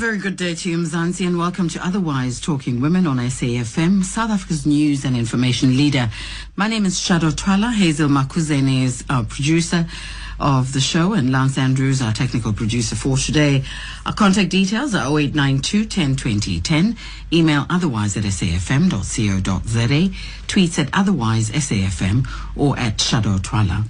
very good day to you, Mzansi, and welcome to Otherwise Talking Women on SAFM, South Africa's news and information leader. My name is Shadow Twala. Hazel Makuzene is our producer of the show, and Lance Andrews, our technical producer for today. Our contact details are 0892 10 20 10, email otherwise at safm.co.za, tweets at otherwise SAFM or at Shadow Twala.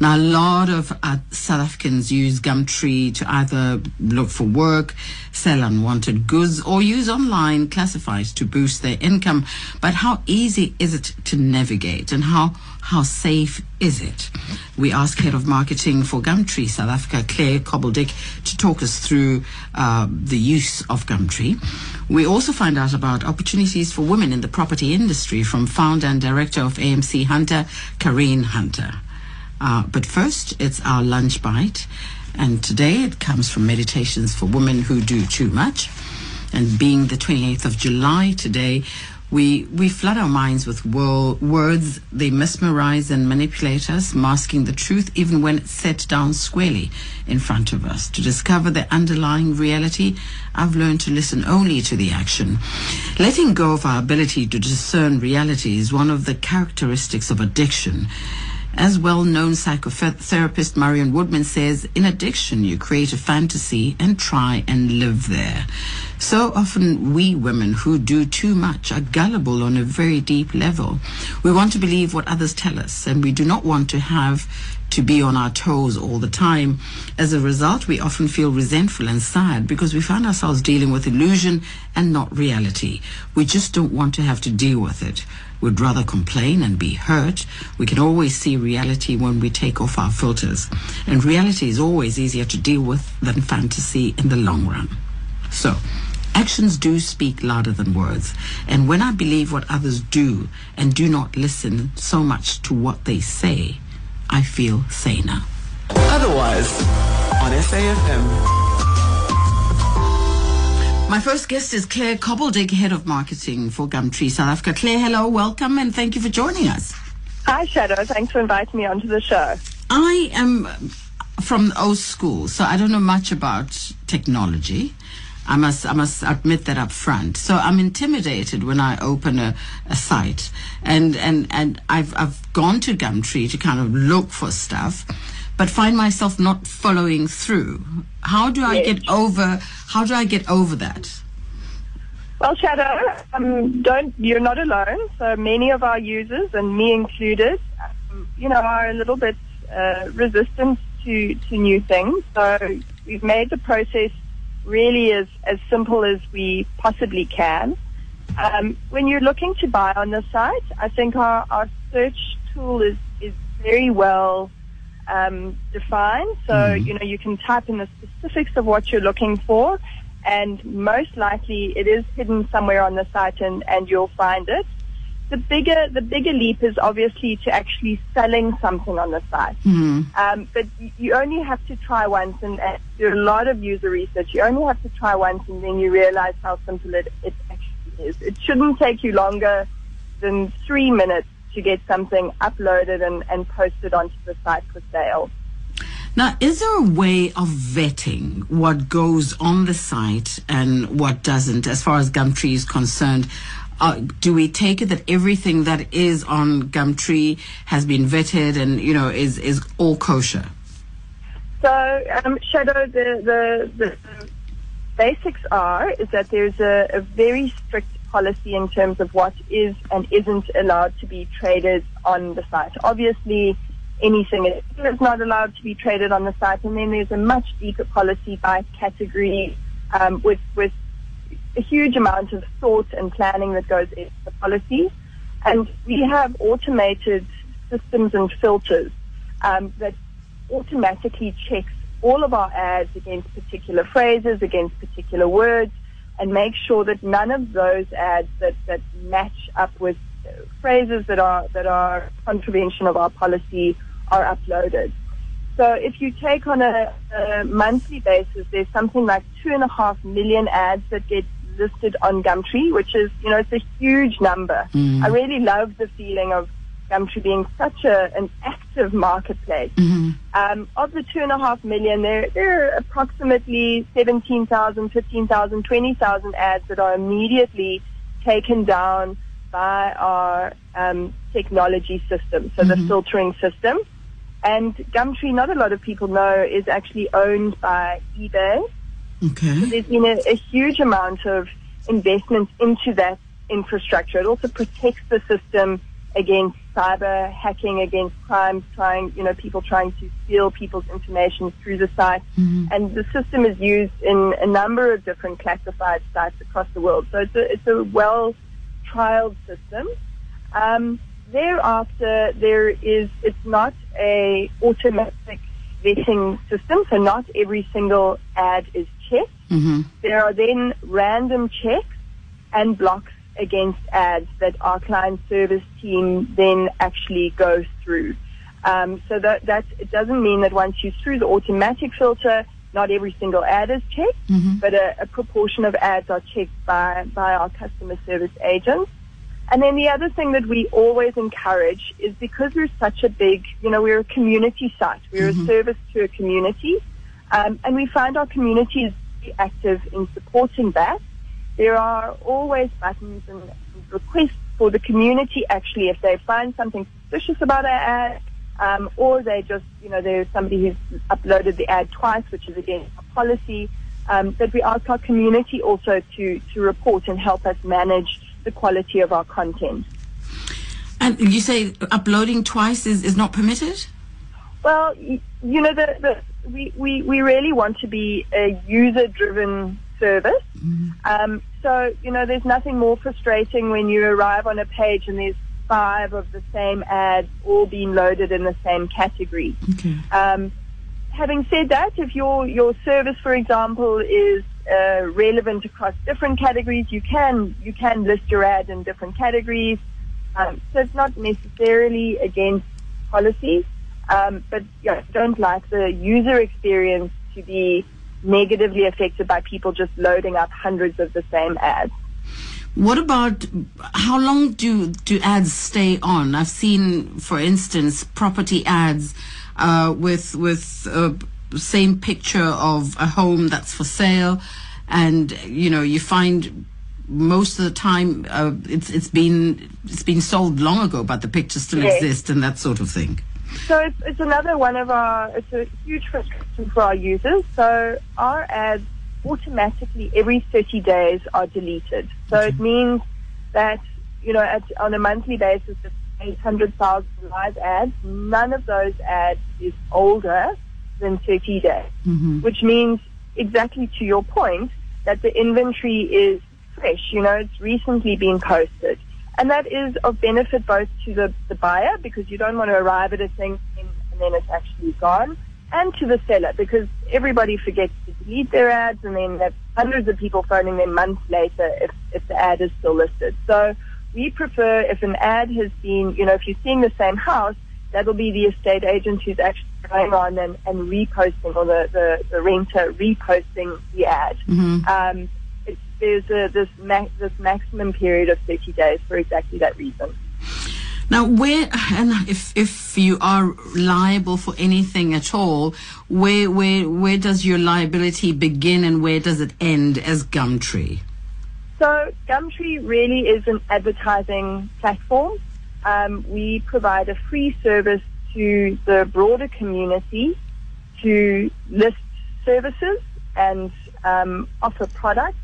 Now, a lot of uh, South Africans use Gumtree to either look for work, sell unwanted goods, or use online classifieds to boost their income. But how easy is it to navigate and how how safe is it? We ask Head of Marketing for Gumtree South Africa, Claire Cobbledick, to talk us through uh, the use of Gumtree. We also find out about opportunities for women in the property industry from founder and director of AMC Hunter, Karien Hunter. Uh, but first, it's our lunch bite. And today it comes from Meditations for Women Who Do Too Much. And being the 28th of July today, we, we flood our minds with wo- words. They mesmerize and manipulate us, masking the truth even when it's set down squarely in front of us. To discover the underlying reality, I've learned to listen only to the action. Letting go of our ability to discern reality is one of the characteristics of addiction. As well-known psychotherapist Marion Woodman says, in addiction, you create a fantasy and try and live there. So often we women who do too much are gullible on a very deep level. We want to believe what others tell us and we do not want to have to be on our toes all the time. As a result, we often feel resentful and sad because we find ourselves dealing with illusion and not reality. We just don't want to have to deal with it. We'd rather complain and be hurt. We can always see reality when we take off our filters. And reality is always easier to deal with than fantasy in the long run. So, actions do speak louder than words. And when I believe what others do and do not listen so much to what they say, I feel saner. Otherwise, on SAFM. My first guest is Claire Cobbledick, Head of Marketing for Gumtree South Africa. Claire, hello, welcome, and thank you for joining us. Hi, Shadow. Thanks for inviting me onto the show. I am from old school, so I don't know much about technology. I must, I must admit that up front. So I'm intimidated when I open a, a site, and and and I've I've gone to Gumtree to kind of look for stuff, but find myself not following through. How do I Yes. get over? How do I get over that? Well, Shadow, um, don't you're not alone. So many of our users, and me included, um, you know, are a little bit uh, resistant to to new things. So we've made the process really as as simple as we possibly can. Um, when you're looking to buy on the site, I think our, our search tool is is very well um, defined. So, you know, you can type in the specifics of what you're looking for, and most likely it is hidden somewhere on the site and, and you'll find it. The bigger, the bigger leap is obviously to actually selling something on the site. Um, but you only have to try once and, and do a lot of user research. You only have to try once and then you realize how simple it, it actually is. It shouldn't take you longer than three minutes to get something uploaded and, and posted onto the site for sale. Now, is there a way of vetting what goes on the site and what doesn't, as far as Gumtree is concerned? Uh, do we take it that everything that is on Gumtree has been vetted and you know is is all kosher? So, um, Shadow, the, the, the basics are is that there's a, a very strict policy in terms of what is and isn't allowed to be traded on the site. Obviously, anything is not allowed to be traded on the site, and then there's a much deeper policy by category um, with with a huge amount of thought and planning that goes into the policy. And we have automated systems and filters um, that automatically checks all of our ads against particular phrases, against particular words, and make sure that none of those ads that, that match up with phrases that are that are contravention of our policy are uploaded. So if you take on a, a monthly basis, there's something like two and a half million ads that get listed on Gumtree, which is, you know, it's a huge number. Mm. I really love the feeling of Gumtree being such a, an active marketplace. Mm-hmm. Um, of the two and a half million, there, there are approximately 17,000, 15,000, 20,000 ads that are immediately taken down by our um, technology system, so the filtering system. And Gumtree, not a lot of people know, is actually owned by eBay. Okay. There's been a, a huge amount of investment into that infrastructure. It also protects the system against cyber hacking, against crimes, trying, you know, people trying to steal people's information through the site. And the system is used in a number of different classified sites across the world. So it's a, it's a well trialed system. Um, thereafter, there is, it's not a automatic vetting system, so not every single ad is checked. Mm-hmm. There are then random checks and blocks against ads that our client service team then actually goes through. Um, so that, that it doesn't mean that once you're through the automatic filter, not every single ad is checked, but a, a proportion of ads are checked by, by our customer service agents. And then the other thing that we always encourage is because we're such a big, you know, we're a community site. We're a service to a community. Um, and we find our community is active in supporting that. There are always buttons and requests for the community actually if they find something suspicious about our ad, um, or they just, you know, there's somebody who's uploaded the ad twice, which is against our policy, um, that we ask our community also to, to report and help us manage the quality of our content. And you say uploading twice is, is not permitted? Well, you know, the, the, we, we, we really want to be a user driven service. Um, so, you know, there's nothing more frustrating when you arrive on a page and there's five of the same ads all being loaded in the same category. Okay. Um, having said that, if your your service, for example, is uh, relevant across different categories, you can you can list your ad in different categories. Um, so it's not necessarily against policy, um, but yeah, don't like the user experience to be negatively affected by people just loading up hundreds of the same ads. What about how long do do ads stay on? I've seen, for instance, property ads uh, with with uh, same picture of a home that's for sale, and you know you find most of the time uh, it's it's been it's been sold long ago, but the picture still Yes. exists and that sort of thing. So it's, it's another one of our, it's a huge frustration for our users. So our ads automatically every 30 days are deleted. So it mm-hmm. means that, you know, at, on a monthly basis, it's 800,000 live ads. None of those ads is older than 30 days, mm-hmm. which means exactly to your point that the inventory is fresh. You know, it's recently been posted. And that is of benefit both to the, the buyer because you don't want to arrive at a thing and then it's actually gone, and to the seller because everybody forgets to delete their ads and then have hundreds of people phoning them months later if, if the ad is still listed. So we prefer if an ad has been, you know, if you're seeing the same house, that'll be the estate agent who's actually going on and, and reposting or the, the, the renter reposting the ad. Um, it's, there's a, this, ma- this maximum period of 30 days for exactly that reason. Now, where and if if you are liable for anything at all, where where where does your liability begin and where does it end as Gumtree? So Gumtree really is an advertising platform. Um, we provide a free service to the broader community to list services and um, offer products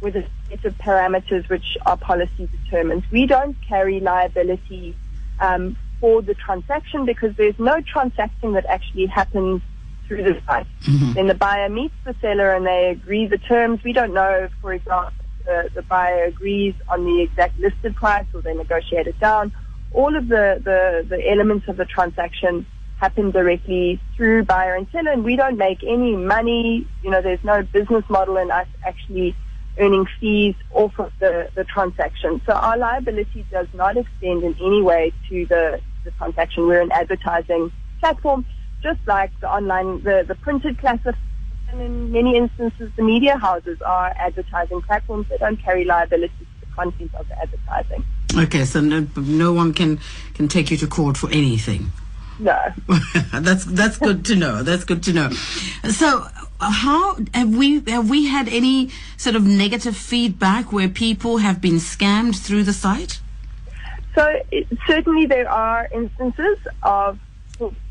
with a set of parameters which our policy determines. We don't carry liability um, for the transaction because there's no transacting that actually happens through the site. Then the buyer meets the seller and they agree the terms. We don't know, if, for example, the, the buyer agrees on the exact listed price or they negotiate it down. All of the, the, the elements of the transaction happen directly through buyer and seller and we don't make any money. You know, there's no business model in us actually earning fees off of the, the transaction. So our liability does not extend in any way to the, the transaction. We're an advertising platform, just like the online, the, the printed classification. And in many instances, the media houses are advertising platforms. They don't carry liability to the content of the advertising. Okay, so no, no one can can take you to court for anything. No. that's that's good to know. That's good to know. So, how have we have we had any sort of negative feedback where people have been scammed through the site? So it, certainly there are instances of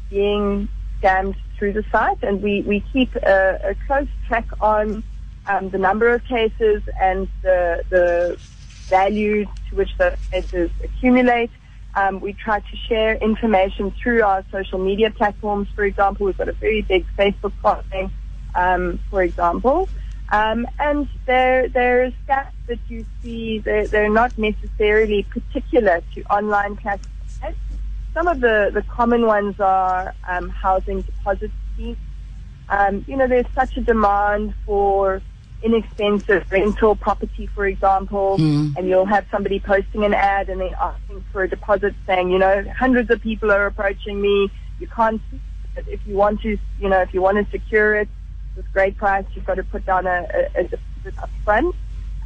being scammed through the site, and we we keep a, a close track on um, the number of cases and the the value to which the cases accumulate. Um, we try to share information through our social media platforms. For example, we've got a very big Facebook following, um, for example. Um, and there, there are stats that you see, they're, they're not necessarily particular to online classifieds. Some of the, the common ones are um, housing deposit schemes. Um, you know, there's such a demand for inexpensive rental property, for example, Mm. and you'll have somebody posting an ad and then asking for a deposit saying, you know, hundreds of people are approaching me. You can't, if you want to, you know, if you want to secure it with great price, you've got to put down a, a, a deposit up front.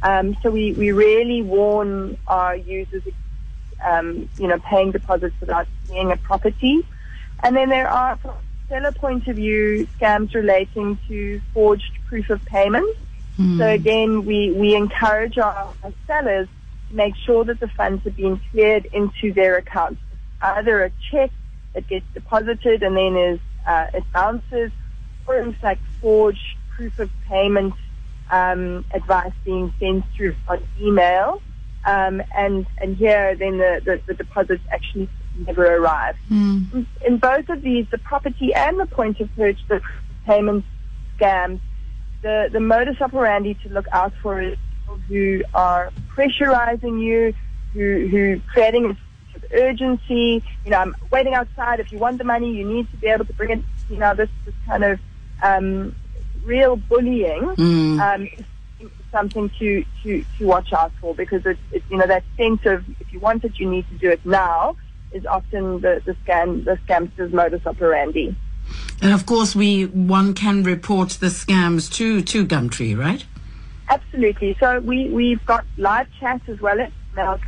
Um, so we, we really warn our users, um, you know, paying deposits without seeing a property. And then there are, from a seller point of view, scams relating to forged proof of payment. So again, we, we encourage our, our sellers to make sure that the funds are being cleared into their accounts. Either a check that gets deposited and then is uh, it bounces, or like forged proof of payment um, advice being sent through on email. Um, and and here then the, the, the deposits actually never arrive. Mm. In both of these, the property and the point of purchase the payment scams, the, the modus operandi to look out for is people who are pressurizing you, who who creating a sense of urgency. You know, I'm waiting outside. If you want the money, you need to be able to bring it. You know, this this kind of um, real bullying Mm. um, is something to, to, to watch out for because it's, it's you know that sense of if you want it, you need to do it now is often the the scam the scamster's modus operandi. And of course, we one can report the scams to to Gumtree, right? Absolutely. So we, we've got live chat as well as mail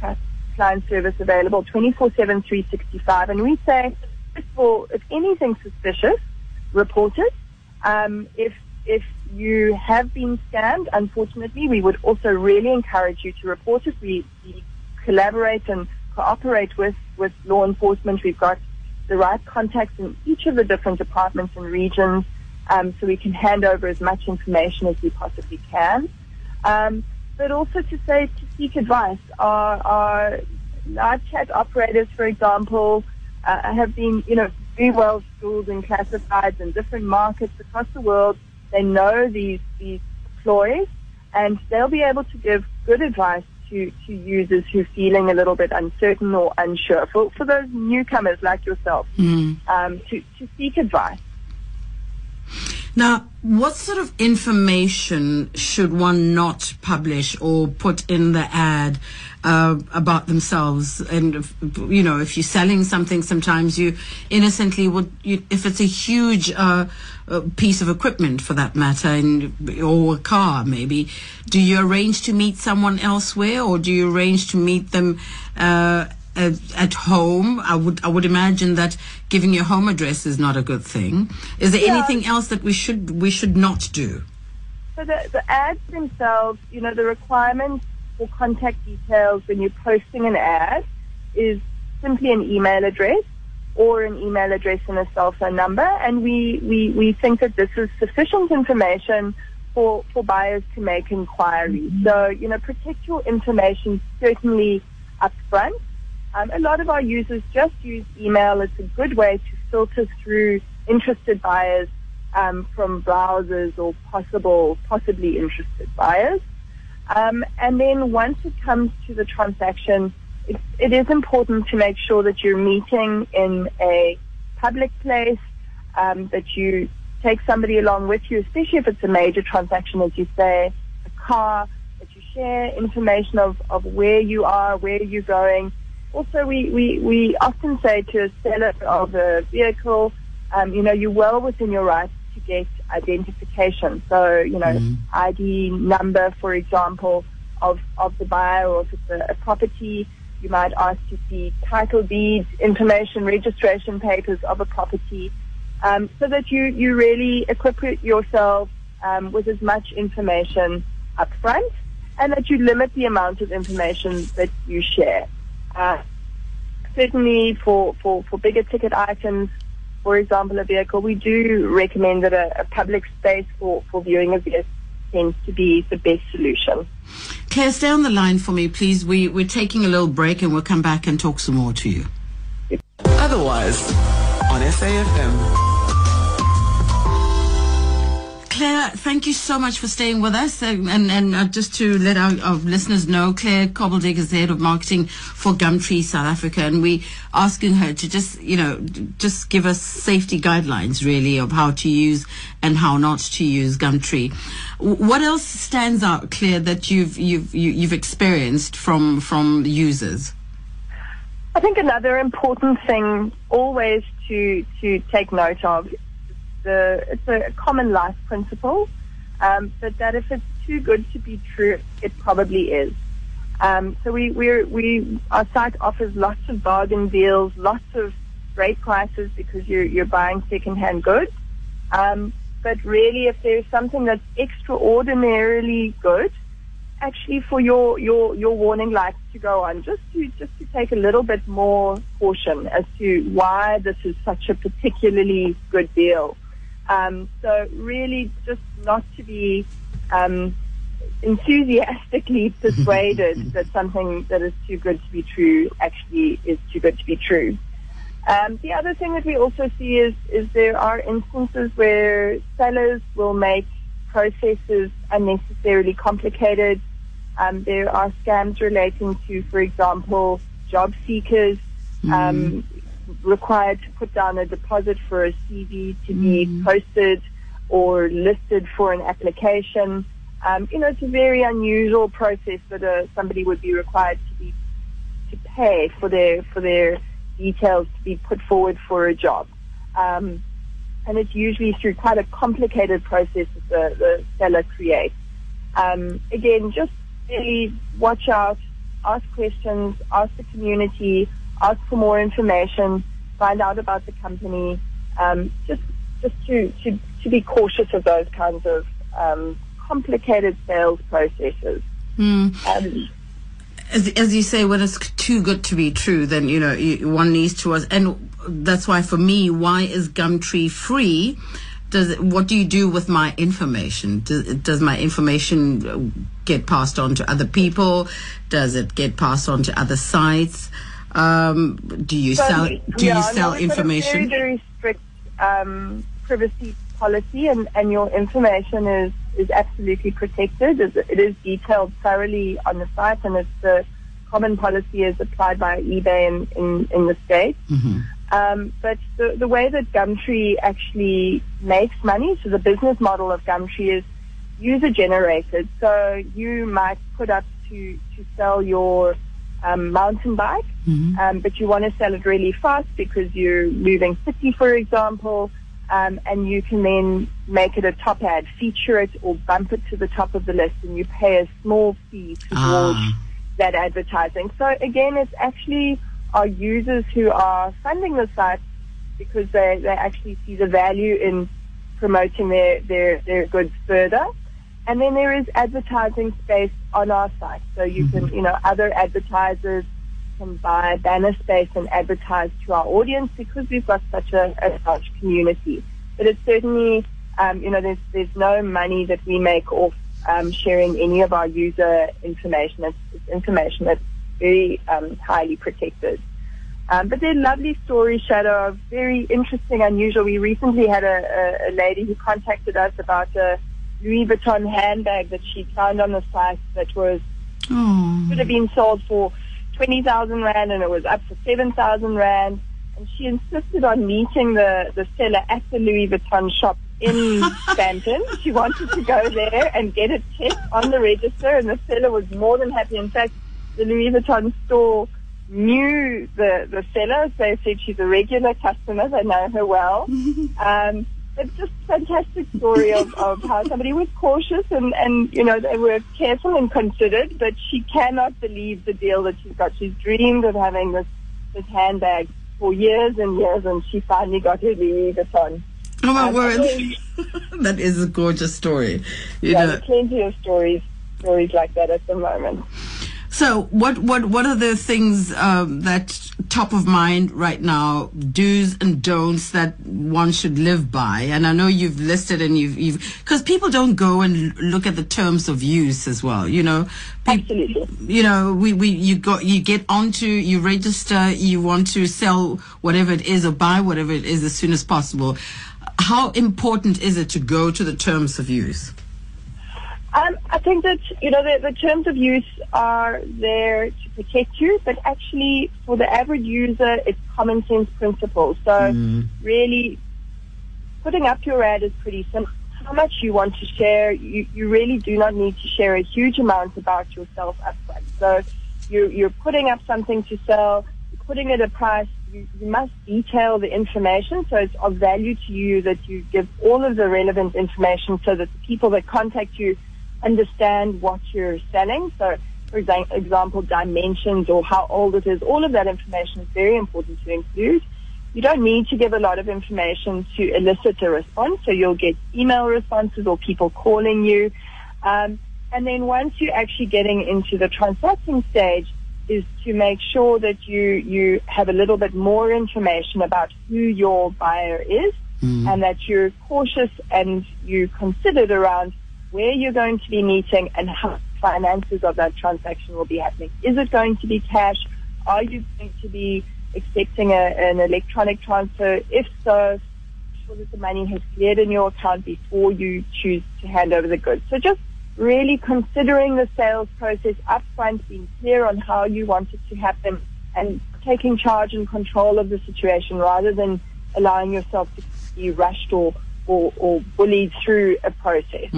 client service available 24-7, 365. And we say, first of all, if anything suspicious, report it. Um, if, if you have been scammed, unfortunately, we would also really encourage you to report it. We, we collaborate and cooperate with, with law enforcement. We've got the right contacts in each of the different departments and regions um, so we can hand over as much information as we possibly can. Um, but also to say to seek advice. Our, our live chat operators, for example, uh, have been, you know, very well schooled in classifieds in different markets across the world. They know these these ploys, and they'll be able to give good advice to, to users who are feeling a little bit uncertain or unsure. For for those newcomers like yourself, Mm. um, to to seek advice. Now, what sort of information should one not publish or put in the ad uh, about themselves? And if, you know, if you're selling something, sometimes you innocently would, you, if it's a huge uh, uh, piece of equipment for that matter, and or a car maybe, do you arrange to meet someone elsewhere, or do you arrange to meet them? Uh, at, at home, I would I would imagine that giving your home address is not a good thing. Is there Yeah. anything else that we should we should not do? So the, the ads themselves, you know, the requirements for contact details when you're posting an ad is simply an email address or an email address and a cell phone number. And we, we, we think that this is sufficient information for, for buyers to make inquiries. So, you know, protect your information certainly up front. Um, a lot of our users just use email. It's a good way to filter through interested buyers um, from browsers or possible, possibly interested buyers. Um, and then once it comes to the transaction, it, it is important to make sure that you're meeting in a public place, um, that you take somebody along with you, especially if it's a major transaction, as you say, a car, that you share information of, of where you are, where you're going. Also, we, we, we often say to a seller of a vehicle, um, you know, you're well within your rights to get identification. So, you know, ID number, for example, of, of the buyer or if it's a, a property. You might ask to see title deeds, information, registration papers of a property, um, so that you, you really equip yourself um, with as much information up front and that you limit the amount of information that you share. Uh, certainly for, for, for bigger ticket items, for example, a vehicle, we do recommend that a, a public space for, for viewing a vehicle tends to be the best solution. Claire, stay on the line for me, please. We, we're taking a little break and we'll come back and talk some more to you. Otherwise, on SAFM. Claire, thank you so much for staying with us. And, and, and uh, just to let our, our, listeners know, Claire Cobbledick is the head of marketing for Gumtree South Africa. And we asking her to just, you know, just give us safety guidelines, really, of how to use and how not to use Gumtree. What else stands out, Claire, that you've, you've, you, have you have experienced from, from users? I think another important thing always to, to take note of the it's a common life principle, um, but that if it's too good to be true, it probably is. Um, so we we we our site offers lots of bargain deals, lots of great prices because you're you're buying secondhand goods. Um, but really, if there's something that's extraordinarily good, actually for your, your, your warning lights to go on, just to, just to take a little bit more caution as to why this is such a particularly good deal. Um, so really just not to be um, enthusiastically persuaded that something that is too good to be true actually is too good to be true. Um, the other thing that we also see is, is there are instances where sellers will make processes unnecessarily complicated. Um, there are scams relating to, for example, job seekers. Mm required to put down a deposit for a CV to be mm. posted or listed for an application. Um, you know, it's a very unusual process that uh, somebody would be required to be to pay for their for their details to be put forward for a job. Um, and it's usually through quite a complicated process that the, the seller creates. Um, again, just really watch out, ask questions, ask the community, ask for more information, find out about the company, um, just just to, to, to be cautious of those kinds of um, complicated sales processes. Mm. Um, as, as you say, when it's too good to be true, then you know you, one needs to. And that's why, for me, why is Gumtree free? Does it, what do you do with my information? Does, does my information get passed on to other people? Does it get passed on to other sites? Um, do you so, sell? Do yeah, you sell no, information? very very strict um, privacy policy, and, and your information is is absolutely protected. It is detailed thoroughly on the site, and it's the common policy is applied by eBay in in, in the states. Mm-hmm. Um, but the, the way that Gumtree actually makes money, so the business model of Gumtree is user generated. So you might put up to, to sell your um, mountain bike, mm-hmm. um, but you want to sell it really fast because you're moving city, for example, um, and you can then make it a top ad, feature it, or bump it to the top of the list, and you pay a small fee towards ah. that advertising. So again, it's actually our users who are funding the site because they, they actually see the value in promoting their, their, their goods further. And then there is advertising space on our site. So you mm-hmm. can, you know, other advertisers can buy banner space and advertise to our audience because we've got such a, a large community. But it's certainly, um, you know, there's, there's no money that we make off um, sharing any of our user information. It's, it's information that's very um, highly protected. Um, but they're lovely stories, Shadow, of very interesting, unusual. We recently had a, a, a lady who contacted us about a Louis Vuitton handbag that she found on the site that was oh. could have been sold for twenty thousand rand, and it was up for seven thousand rand. And she insisted on meeting the the seller at the Louis Vuitton shop in Sandton. She wanted to go there and get it checked on the register, and the seller was more than happy. In fact, the Louis Vuitton store knew the the seller. They said she's a regular customer. They know her well. um, it's just a fantastic story of, of how somebody was cautious and, and, you know, they were careful and considered, but she cannot believe the deal that she's got. She's dreamed of having this, this handbag for years and years, and she finally got her Louis Vuitton. Oh my Um, word. that is a gorgeous story. You Yeah, know. plenty of stories, stories like that at the moment. So, what what what are the things um, that top of mind right now? Do's and don'ts that one should live by. And I know you've listed and you've you've because people don't go and look at the terms of use as well. You know, Pe- Absolutely. you know, we, we you got you get onto you register. You want to sell whatever it is or buy whatever it is as soon as possible. How important is it to go to the terms of use? Um, I think that you know the, the terms of use are there to protect you, but actually for the average user, it's common sense principles. So really, putting up your ad is pretty simple. How much you want to share, you, you really do not need to share a huge amount about yourself upfront. So you're, you're putting up something to sell, you're putting it at a price, you, you must detail the information so it's of value to you that you give all of the relevant information so that the people that contact you understand what you're selling. So, for example, dimensions or how old it is, all of that information is very important to include. You don't need to give a lot of information to elicit a response, so you'll get email responses or people calling you. Um, and then once you're actually getting into the transacting stage, is to make sure that you you have a little bit more information about who your buyer is, and that you're cautious and you considered around where you're going to be meeting and how finances of that transaction will be happening. Is it going to be cash? Are you going to be accepting a, an electronic transfer? If so, sure that the money has cleared in your account before you choose to hand over the goods. So just really considering the sales process upfront, being clear on how you want it to happen, and taking charge and control of the situation rather than allowing yourself to be rushed or or, or bullied through a process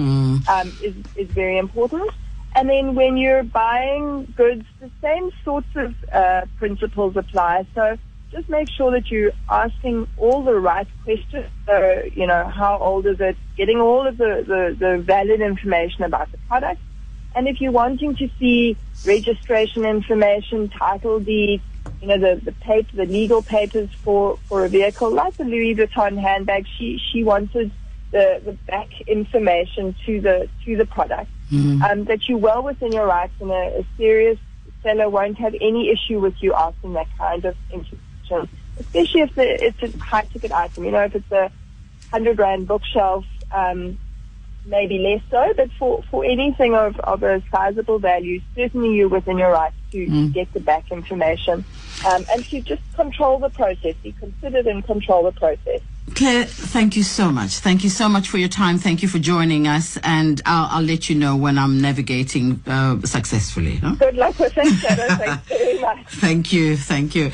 um, is, is very important. And then when you're buying goods, the same sorts of uh, principles apply. So just make sure that you're asking all the right questions. So, you know, how old is it? Getting all of the, the, the valid information about the product. And if you're wanting to see registration information, title deed, you know, the, the paper, the legal papers for, for a vehicle, like the Louis Vuitton handbag, she, she wanted the, the back information to the, to the product. Um, that you're well within your rights and a, a serious seller won't have any issue with you asking that kind of information, especially if the, it's a high ticket item. You know, if it's a hundred rand bookshelf, um, maybe less so, but for, for anything of, of a sizable value, certainly you're within your rights to, to get the back information um, and to just control the process, be considered and control the process. Claire, thank you so much. Thank you so much for your time. Thank you for joining us, and I'll, I'll let you know when I'm navigating uh, successfully. huh? Good luck with it, Shadow. Thanks very much. Thank you, thank you.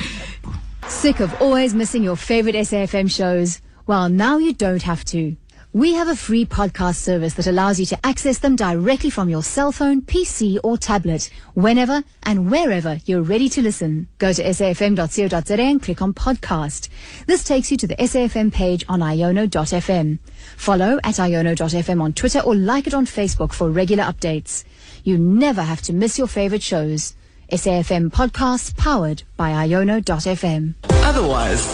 Sick of always missing your favorite SAFM shows? Well, now you don't have to. We have a free podcast service that allows you to access them directly from your cell phone, PC, or tablet, whenever and wherever you're ready to listen. Go to safm.co.za and click on podcast. This takes you to the SAFM page on iono.fm. Follow at iono.fm on Twitter or like it on Facebook for regular updates. You never have to miss your favorite shows. SAFM podcast powered by iono.fm. Otherwise,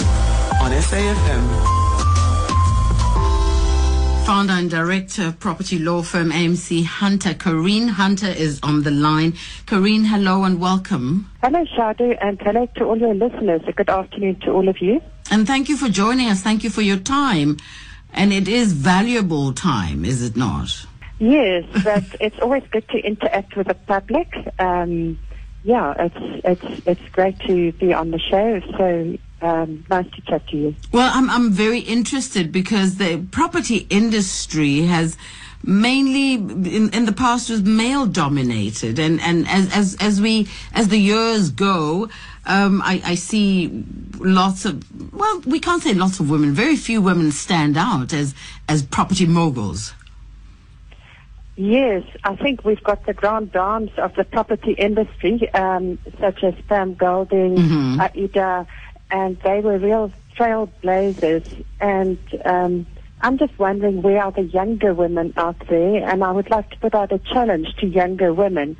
on SAFM. Founder and director of property law firm AMC Hunter, Karien Hunter, is on the line. Karien, hello and welcome. Hello, Shadow, and hello to all your listeners. A good afternoon to all of you. And thank you for joining us. Thank you for your time. And it is valuable time, is it not? Yes, but it's always good to interact with the public. Um, yeah, it's it's it's great to be on the show. So um, nice to chat to you. Well, I'm I'm very interested because the property industry has mainly in, in the past was male dominated. And, and as, as as we as the years go um, I, I see lots of well we can't say lots of women. Very few women stand out as as property moguls. Yes, I think we've got the grand dames of the property industry, um, such as Pam Golding, Aida, and they were real trailblazers. And um, I'm just wondering where are the younger women out there, and I would like to put out a challenge to younger women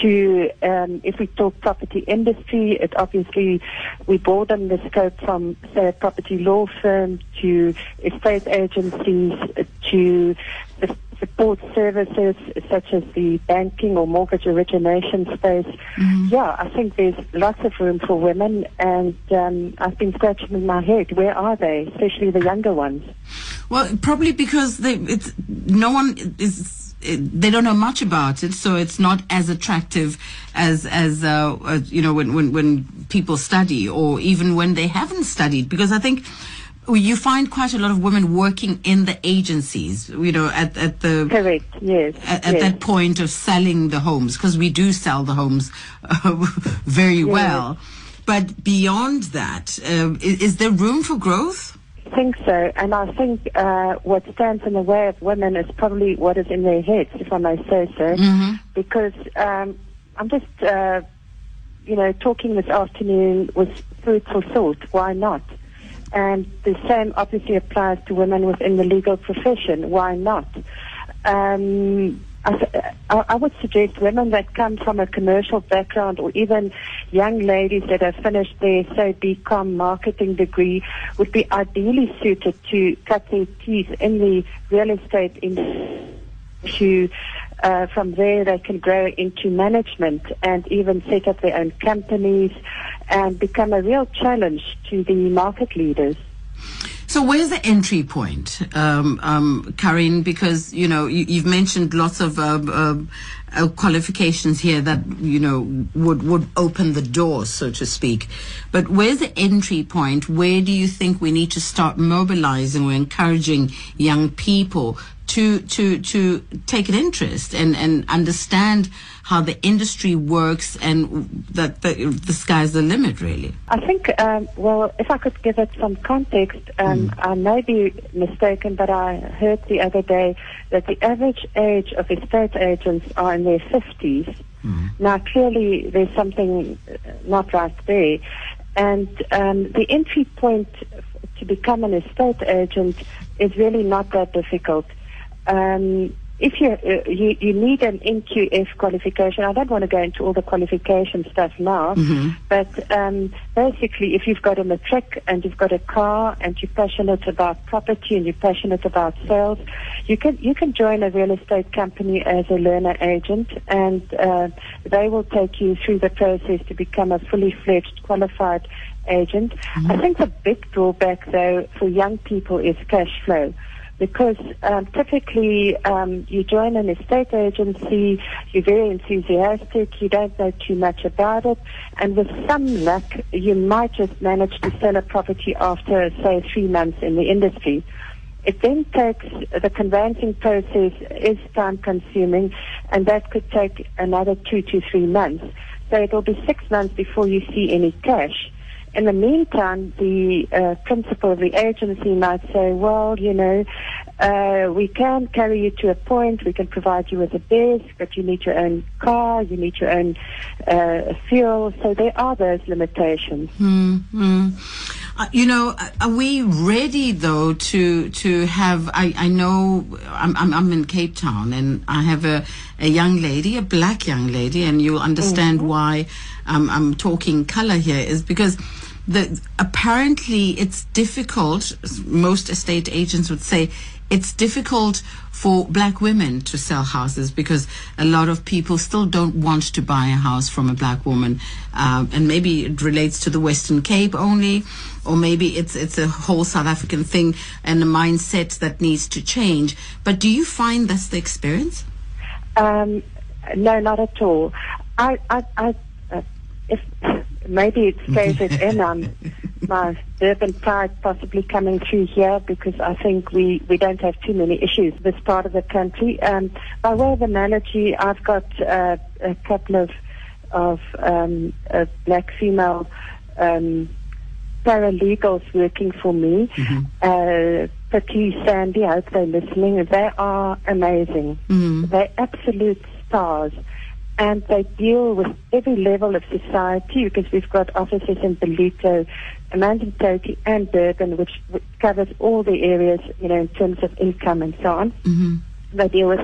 to, um, if we talk property industry, it obviously, we broaden the scope from, say, a property law firm to estate agencies to support services such as the banking or mortgage origination space. Yeah, I think there's lots of room for women, and um, I've been scratching in my head. Where are they, especially the younger ones? Well, probably because they, it's, no one is. They don't know much about it, so it's not as attractive as as uh, uh, you know when, when when people study, or even when they haven't studied. Because I think you find quite a lot of women working in the agencies. You know, at at the Correct, yes. at, at yes. that point of selling the homes, because we do sell the homes uh, very well. But beyond that, uh, is, is there room for growth? I think so, and I think uh, what stands in the way of women is probably what is in their heads, if I may say so. Because um, I'm just, uh, you know, talking this afternoon was food for thought. Why not? And the same obviously applies to women within the legal profession. Why not? Um, I, I would suggest women that come from a commercial background or even young ladies that have finished their, say, BCom marketing degree would be ideally suited to cut their teeth in the real estate industry. Uh, from there, they can grow into management and even set up their own companies and become a real challenge to the market leaders. So where's the entry point, um, um, Karien? Because you know you, you've mentioned lots of uh, uh, uh, qualifications here that you know would would open the door, so to speak. But where's the entry point? Where do you think we need to start mobilizing or encouraging young people to to to take an interest and and understand how the industry works and that the, the sky's the limit, really? I think, um, well, if I could give it some context, um, I may be mistaken, but I heard the other day that the average age of estate agents are in their 50s. Now, clearly, there's something not right there. And um, the entry point to become an estate agent is really not that difficult. Um, if you, uh, you you need an NQF qualification, I don't want to go into all the qualification stuff now, but um, basically, if you've got a matric and you've got a car and you're passionate about property and you're passionate about sales, you can you can join a real estate company as a learner agent, and uh, they will take you through the process to become a fully fledged qualified agent. I think the big drawback, though, for young people is cash flow because um, typically um, you join an estate agency, you're very enthusiastic, you don't know too much about it, and with some luck, you might just manage to sell a property after, say, three months in the industry. It then takes, the conveyancing process is time consuming, and that could take another two to three months. So it will be six months before you see any cash. In the meantime, the uh, principal of the agency might say, well, you know, uh, we can carry you to a point, we can provide you with a desk, but you need your own car, you need your own uh, fuel. So there are those limitations. Uh, you know, uh, are we ready though to to have? I, I know I'm, I'm I'm in Cape Town and I have a a young lady, a black young lady, and you'll understand why um, I'm talking color here is because the apparently it's difficult. Most estate agents would say it's difficult for black women to sell houses because a lot of people still don't want to buy a house from a black woman, um, and maybe it relates to the Western Cape only, or maybe it's it's a whole South African thing and a mindset that needs to change. But do you find that's the experience? Um, no, not at all. I, I, I uh, if maybe it stays as in um, my Durban pride possibly coming through here because I think we, we don't have too many issues this part of the country. Um, by way of analogy, I've got uh, a couple of of um, uh, black female um, paralegals working for me. Uh, Patty, Sandy, I hope they're listening. They are amazing. They're absolute stars. And they deal with every level of society because we've got offices in Ballito, Amanzimtoti, and Durban, which, which covers all the areas, you know, in terms of income and so on. Mm-hmm. They deal with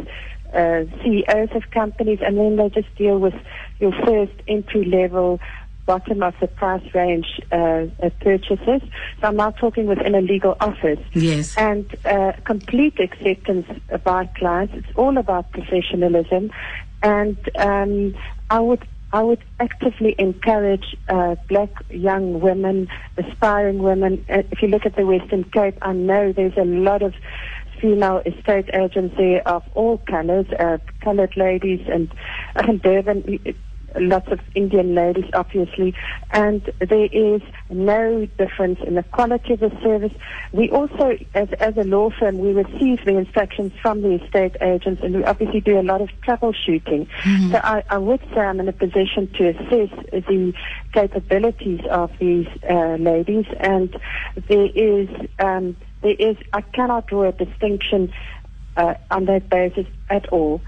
uh, CEOs of companies, and then they just deal with your first entry level, bottom of the price range uh, uh, purchases. So I'm now talking within a legal office. Yes. And uh, complete acceptance by clients. It's all about professionalism, and um, I would. I would actively encourage uh, black young women, aspiring women. Uh, if you look at the Western Cape, I know there's a lot of female estate agents there of all colors, uh, colored ladies, and uh, Durban, lots of Indian ladies, obviously, and there is no difference in the quality of the service. We also, as, as a law firm, we receive the instructions from the estate agents, and we obviously do a lot of troubleshooting. Mm-hmm. So I, I would say I'm in a position to assess the capabilities of these uh, ladies, and there is, um, there is, I cannot draw a distinction uh, on that basis at all.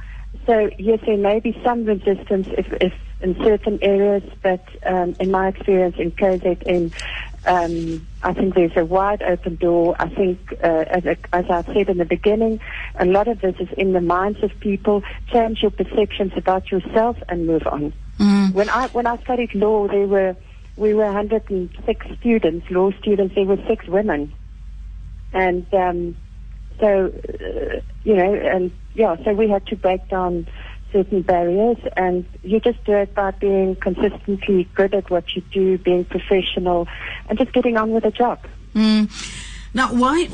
So yes, there may be some resistance if, if in certain areas, but um, in my experience in KZN, um, I think there's a wide open door. I think, uh, as, as I said in the beginning, a lot of this is in the minds of people. Change your perceptions about yourself and move on. Mm. When I when I studied law, there were we were 106 students, law students. There were six women, and um, so uh, you know, and yeah, so we had to break down certain barriers, and you just do it by being consistently good at what you do, being professional, and just getting on with the job. Mm. Now, why?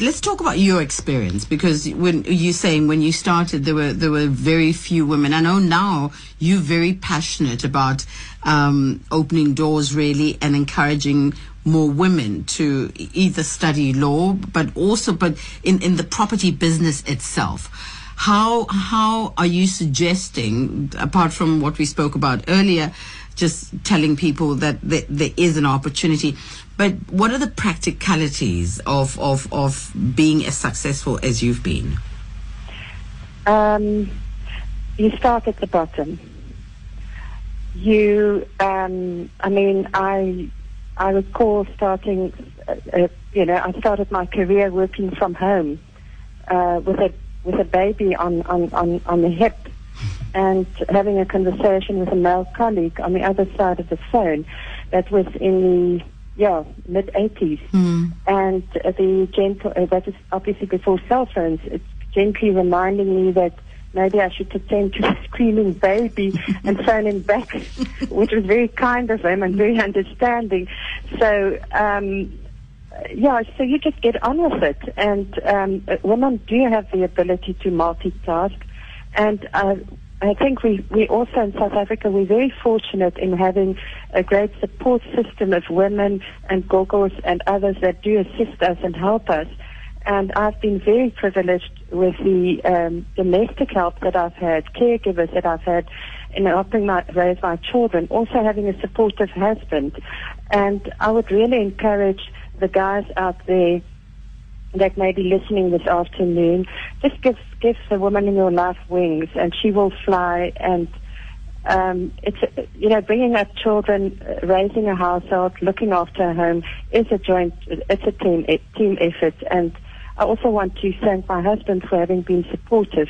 Let's talk about your experience because when you're saying when you started, there were there were very few women. I know now you're very passionate about um, opening doors, really, and encouraging more women to either study law, but also but in in the property business itself. How how are you suggesting, apart from what we spoke about earlier, just telling people that there, there is an opportunity, but what are the practicalities of, of, of being as successful as you've been? Um, you start at the bottom. You, um, I mean, I, I recall starting, uh, uh, you know, I started my career working from home uh, with a with a baby on, on, on, on the hip and having a conversation with a male colleague on the other side of the phone that was in the yeah mid 80s Mm. and the gentle uh, that is obviously before cell phones it's gently reminding me that maybe I should attend to the screaming baby and phone him back which was very kind of him and very understanding so um yeah, so you just get on with it. And um, uh, women do have the ability to multitask. And uh, I think we, we also in South Africa, we're very fortunate in having a great support system of women and gogos and others that do assist us and help us. And I've been very privileged with the um, domestic help that I've had, caregivers that I've had in helping my, raise my children, also having a supportive husband. And I would really encourage the guys out there that may be listening this afternoon, just give give the woman in your life wings, and she will fly. And um, it's you know bringing up children, raising a household, looking after a home is a joint. It's a team team effort. And I also want to thank my husband for having been supportive.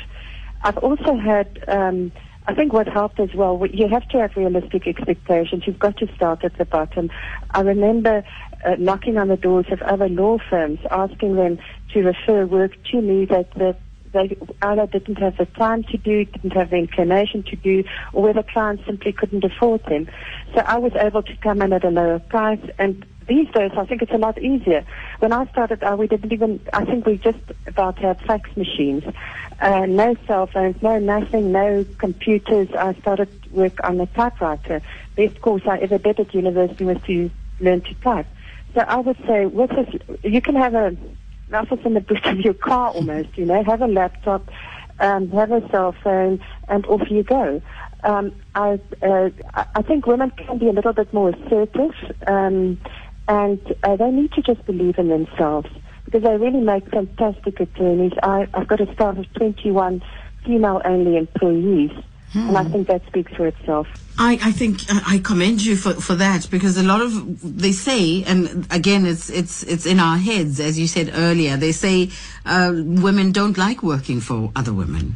I've also had. Um, I think what helped as well, you have to have realistic expectations. You've got to start at the bottom. I remember uh, knocking on the doors of other law firms, asking them to refer work to me that, that they either didn't have the time to do, didn't have the inclination to do, or whether clients simply couldn't afford them. So I was able to come in at a lower price and these days, I think it's a lot easier. When I started, uh, we didn't even, I think we just about had fax machines. Uh, no cell phones, no nothing, no computers. I started work on a typewriter. Best course I ever did at university was to learn to type. So I would say, with this, you can have a, office in the boot of your car almost, you know, have a laptop, um, have a cell phone, and off you go. Um, I, uh, I think women can be a little bit more assertive. Um, and uh, they need to just believe in themselves because they really make fantastic attorneys. I, I've got a staff of 21 female-only employees, And I think that speaks for itself. I, I think I I commend you for, for that because a lot of they say, and again, it's it's it's in our heads, as you said earlier. They say uh, women don't like working for other women.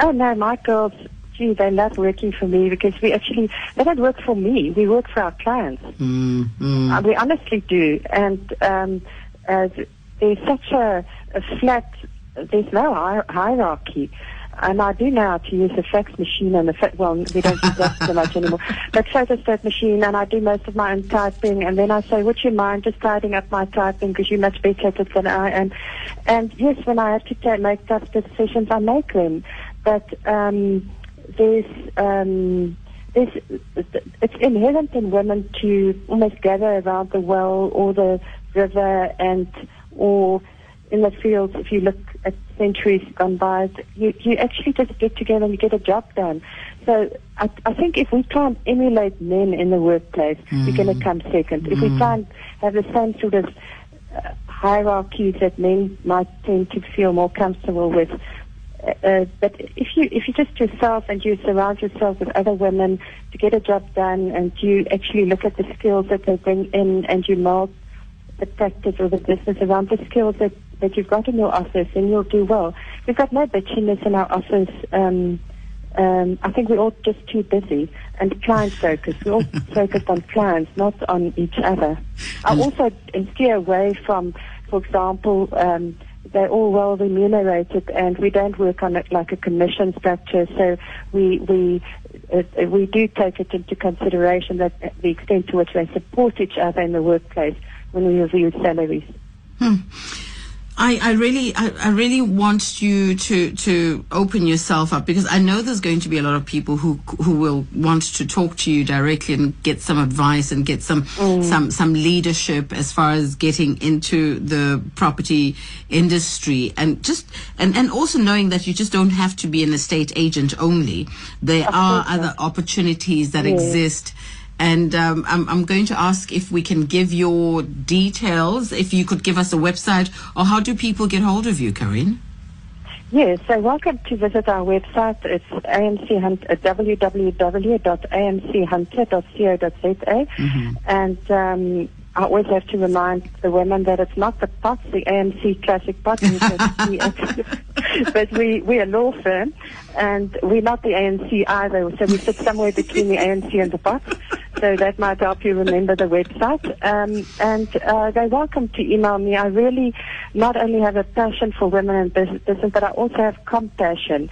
Oh no, my girls, gee, they love working for me because we actually, they don't work for me, we work for our clients. Mm, mm. Uh, we honestly do. And um, uh, there's such a, a flat, there's no hi- hierarchy. And I do now to use a fax machine and a fa- well, we don't use that so much anymore. But photostat machine, and I do most of my own typing. And then I say, would you mind just tidying up my typing because you're much better at it than I am. And yes, when I have to ta- make tough decisions, I make them. But um, there's um, there's it's inherent in women to almost gather around the well or the river and or in the fields. If you look at centuries gone by, you you actually just get together and you get a job done. So I, I think if we try and emulate men in the workplace, we're going to come second. If we try and have the same sort of uh, hierarchies that men might tend to feel more comfortable with. Uh, uh, but if you if you just yourself and you surround yourself with other women to get a job done, and you actually look at the skills that they bring in, and you mold the practice or the business around the skills that, that you've got in your office, and you'll do well. We've got no bitchiness in our office. Um, um, I think we're all just too busy and client focused. We're all focused on clients, not on each other. I also steer away from, for example, um, they're all well remunerated and we don't work on it like a commission structure. So we we uh, we do take it into consideration that the extent to which they support each other in the workplace when we review salaries. I, I really, I, I really want you to, to open yourself up because I know there's going to be a lot of people who, who will want to talk to you directly and get some advice and get some, some, some leadership as far as getting into the property industry and just, and, and also knowing that you just don't have to be an estate agent only. There are other opportunities that exist. And um, I'm, I'm going to ask if we can give your details, if you could give us a website, or how do people get hold of you, Karien? Yes, so welcome to visit our website. It's AMC Hunt, uh, www.amchunter.co.za. And um, I always have to remind the women that it's not the pot, the AMC Classic Pot, but we, we're a law firm and we're not the ANC either. So we sit somewhere between the ANC and the pot. So that might help you remember the website. Um, and uh, they're welcome to email me. I really not only have a passion for women bus- business, but I also have compassion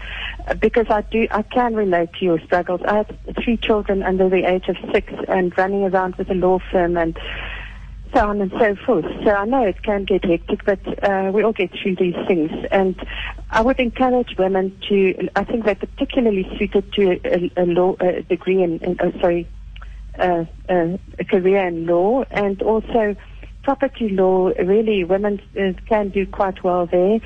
uh, because I do. I can relate to your struggles. I have three children under the age of six and running around with a law firm and so on and so forth. So I know it can get hectic, but uh, we all get through these things. And I would encourage women to. I think they're particularly suited to a, a law a degree in, in uh, sorry, career in law and also property law. Really, women uh, can do quite well there.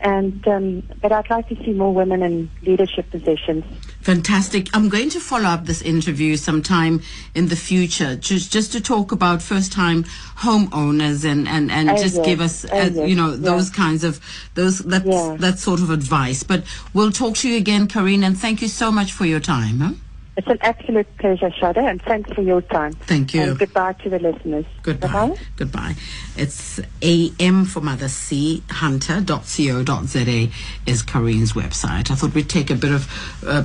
And um, but I'd like to see more women in leadership positions. Fantastic. I'm going to follow up this interview sometime in the future, just just to talk about first-time homeowners and and and Oh, just yes. give us, Oh, uh, yes. you know, Yeah. those kinds of those that Yeah. that sort of advice. But we'll talk to you again, Karien, and thank you so much for your time. Huh? It's an absolute pleasure, Shadow, and thanks for your time. Thank you. And goodbye to the listeners. Goodbye. Bye-bye. Goodbye. It's AM for Mother C Hunter.co.za is Karien's website. I thought we'd take a bit of. Uh,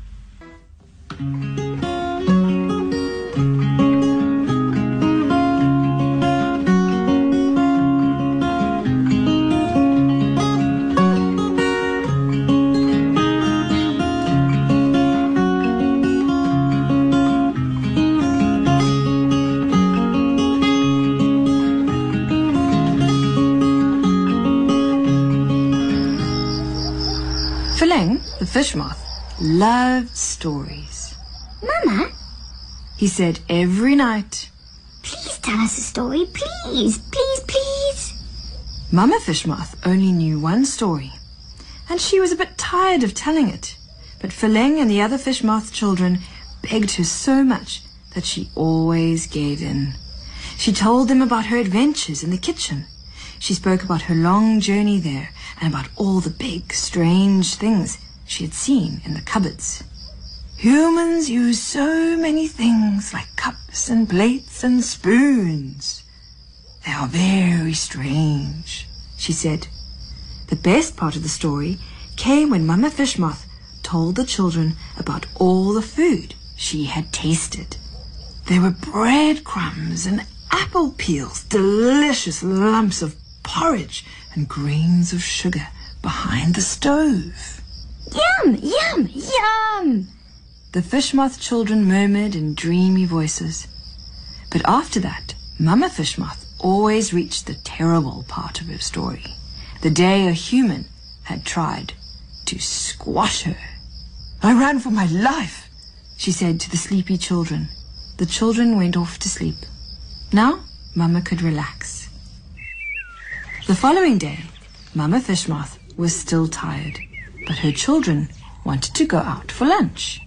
loved stories. Mama, He said every night, please tell us a story. Please, please, please. Mama Fish Moth only knew one story, and she was a bit tired of telling it. But Fileng and the other fish moth children begged her so much that she always gave in. She told them about her adventures in the kitchen. She spoke about her long journey there and about all the big, strange things she had seen in the cupboards. Humans use so many things like cups and plates and spoons. They are very strange, she said. The best part of the story came when Mama Fishmoth told the children about all the food she had tasted. There were breadcrumbs and apple peels, delicious lumps of porridge, and grains of sugar behind the stove. Yum, yum, yum! The fish moth children murmured in dreamy voices. But after that, Mama Fish Moth always reached the terrible part of her story. The day a human had tried to squash her. I ran for my life, she said to the sleepy children. The children went off to sleep. Now, Mama could relax. The following day, Mama Fish Moth was still tired, but her children wanted to go out for lunch.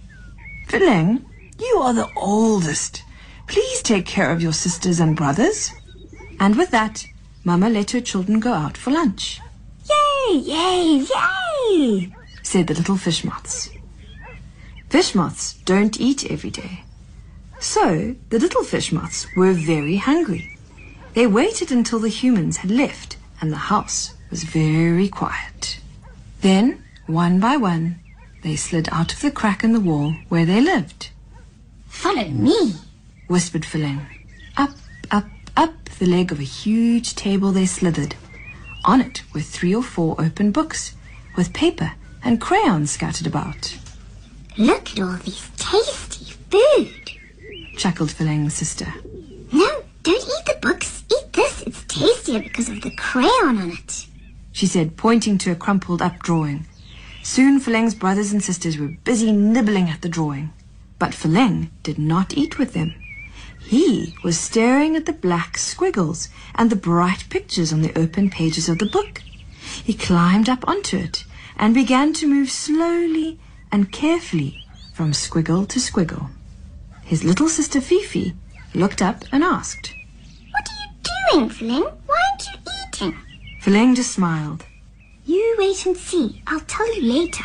Filing, you are the oldest. Please take care of your sisters and brothers. And with that, Mama let her children go out for lunch, Yay, yay, yay! said the little fish moths. Fish moths don't eat every day. So the little fish moths were very hungry. They waited until the humans had left and the house was very quiet. Then, one by one, they slid out of the crack in the wall where they lived. Follow me. whispered Philine. Up, up, up the leg of a huge table they slithered. On it were three or four open books, with paper and crayons scattered about. Look at all this tasty food. chuckled Philange's sister. No, don't eat the books. Eat this. It's tastier because of the crayon on it. she said, pointing to a crumpled up drawing. Soon Philange's brothers and sisters were busy nibbling at the drawing. But Philange did not eat with them. He was staring at the black squiggles and the bright pictures on the open pages of the book. He climbed up onto it and began to move slowly and carefully from squiggle to squiggle. His little sister Fifi looked up and asked. What are you doing, Flynn? Why aren't you eating? Philange just smiled. You wait and see. I'll tell you later.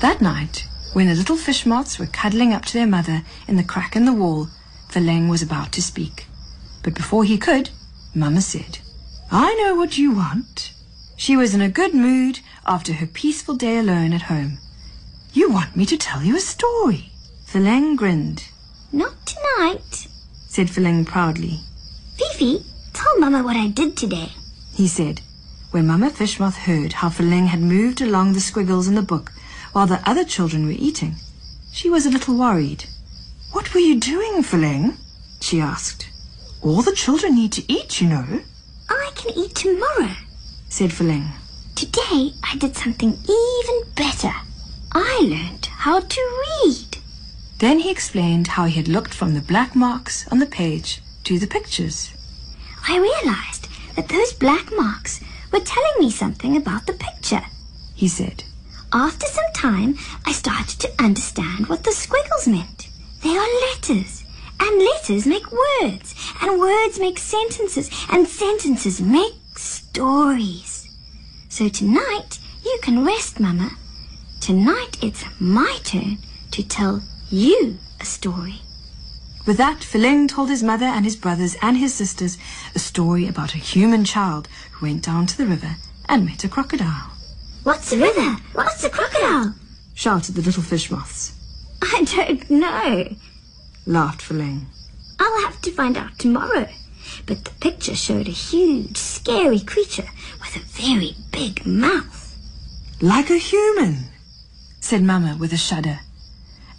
That night, when the little fish moths were cuddling up to their mother in the crack in the wall, Philang was about to speak. But before he could, Mama said, I know what you want. She was in a good mood after her peaceful day alone at home. You want me to tell you a story. Philang grinned, Not tonight. said Philang proudly. Fifi, tell Mama what I did today. he said. When Mama Fishmoth heard how Philang had moved along the squiggles in the book while the other children were eating, she was a little worried. What were you doing, Philang? she asked. All the children need to eat, you know, I can eat tomorrow. said Philang. Today I did something even better. I learned how to read. Then he explained how he had looked from the black marks on the page to the pictures. I realized that those black marks were telling me something about the picture. He said, After some time, I started to understand what the squiggles meant. They are letters, and letters make words, and words make sentences, and sentences make stories. So tonight, you can rest, Mama. Tonight, it's my turn to tell you a story. With that, Philang told his mother and his brothers and his sisters a story about a human child went down to the river and met a crocodile. What's the river? What's a crocodile? Shouted the little fish moths. I don't know. Laughed Philang. I'll have to find out tomorrow. But the picture showed a huge, scary creature with a very big mouth. Like a human, said Mama with a shudder.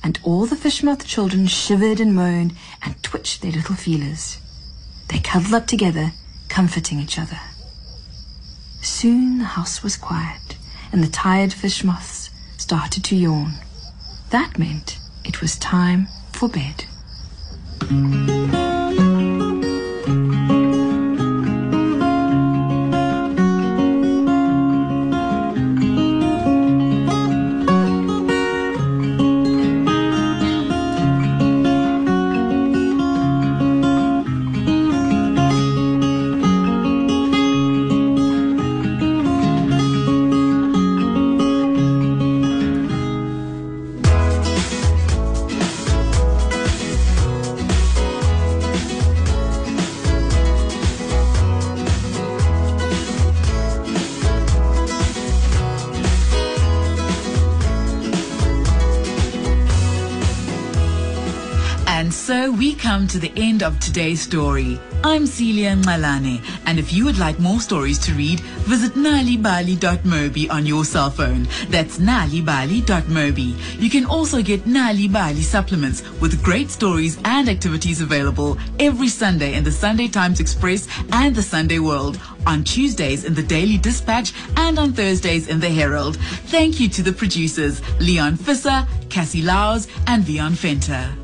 And all the fish moth children shivered and moaned and twitched their little feelers. They cuddled up together, comforting each other. Soon the house was quiet, and the tired fish moths started to yawn. That meant it was time for bed. Today's story. I'm Celia Ngalane, and if you would like more stories to read, visit nalibali.mobi on your cell phone. That's nalibali.mobi. You can also get Nal'ibali supplements with great stories and activities available every Sunday in the Sunday Times Express and the Sunday World, on Tuesdays in the Daily Dispatch, and on Thursdays in the Herald. Thank you to the producers, Leon Fisser, Cassie Laus, and Vion Fenter.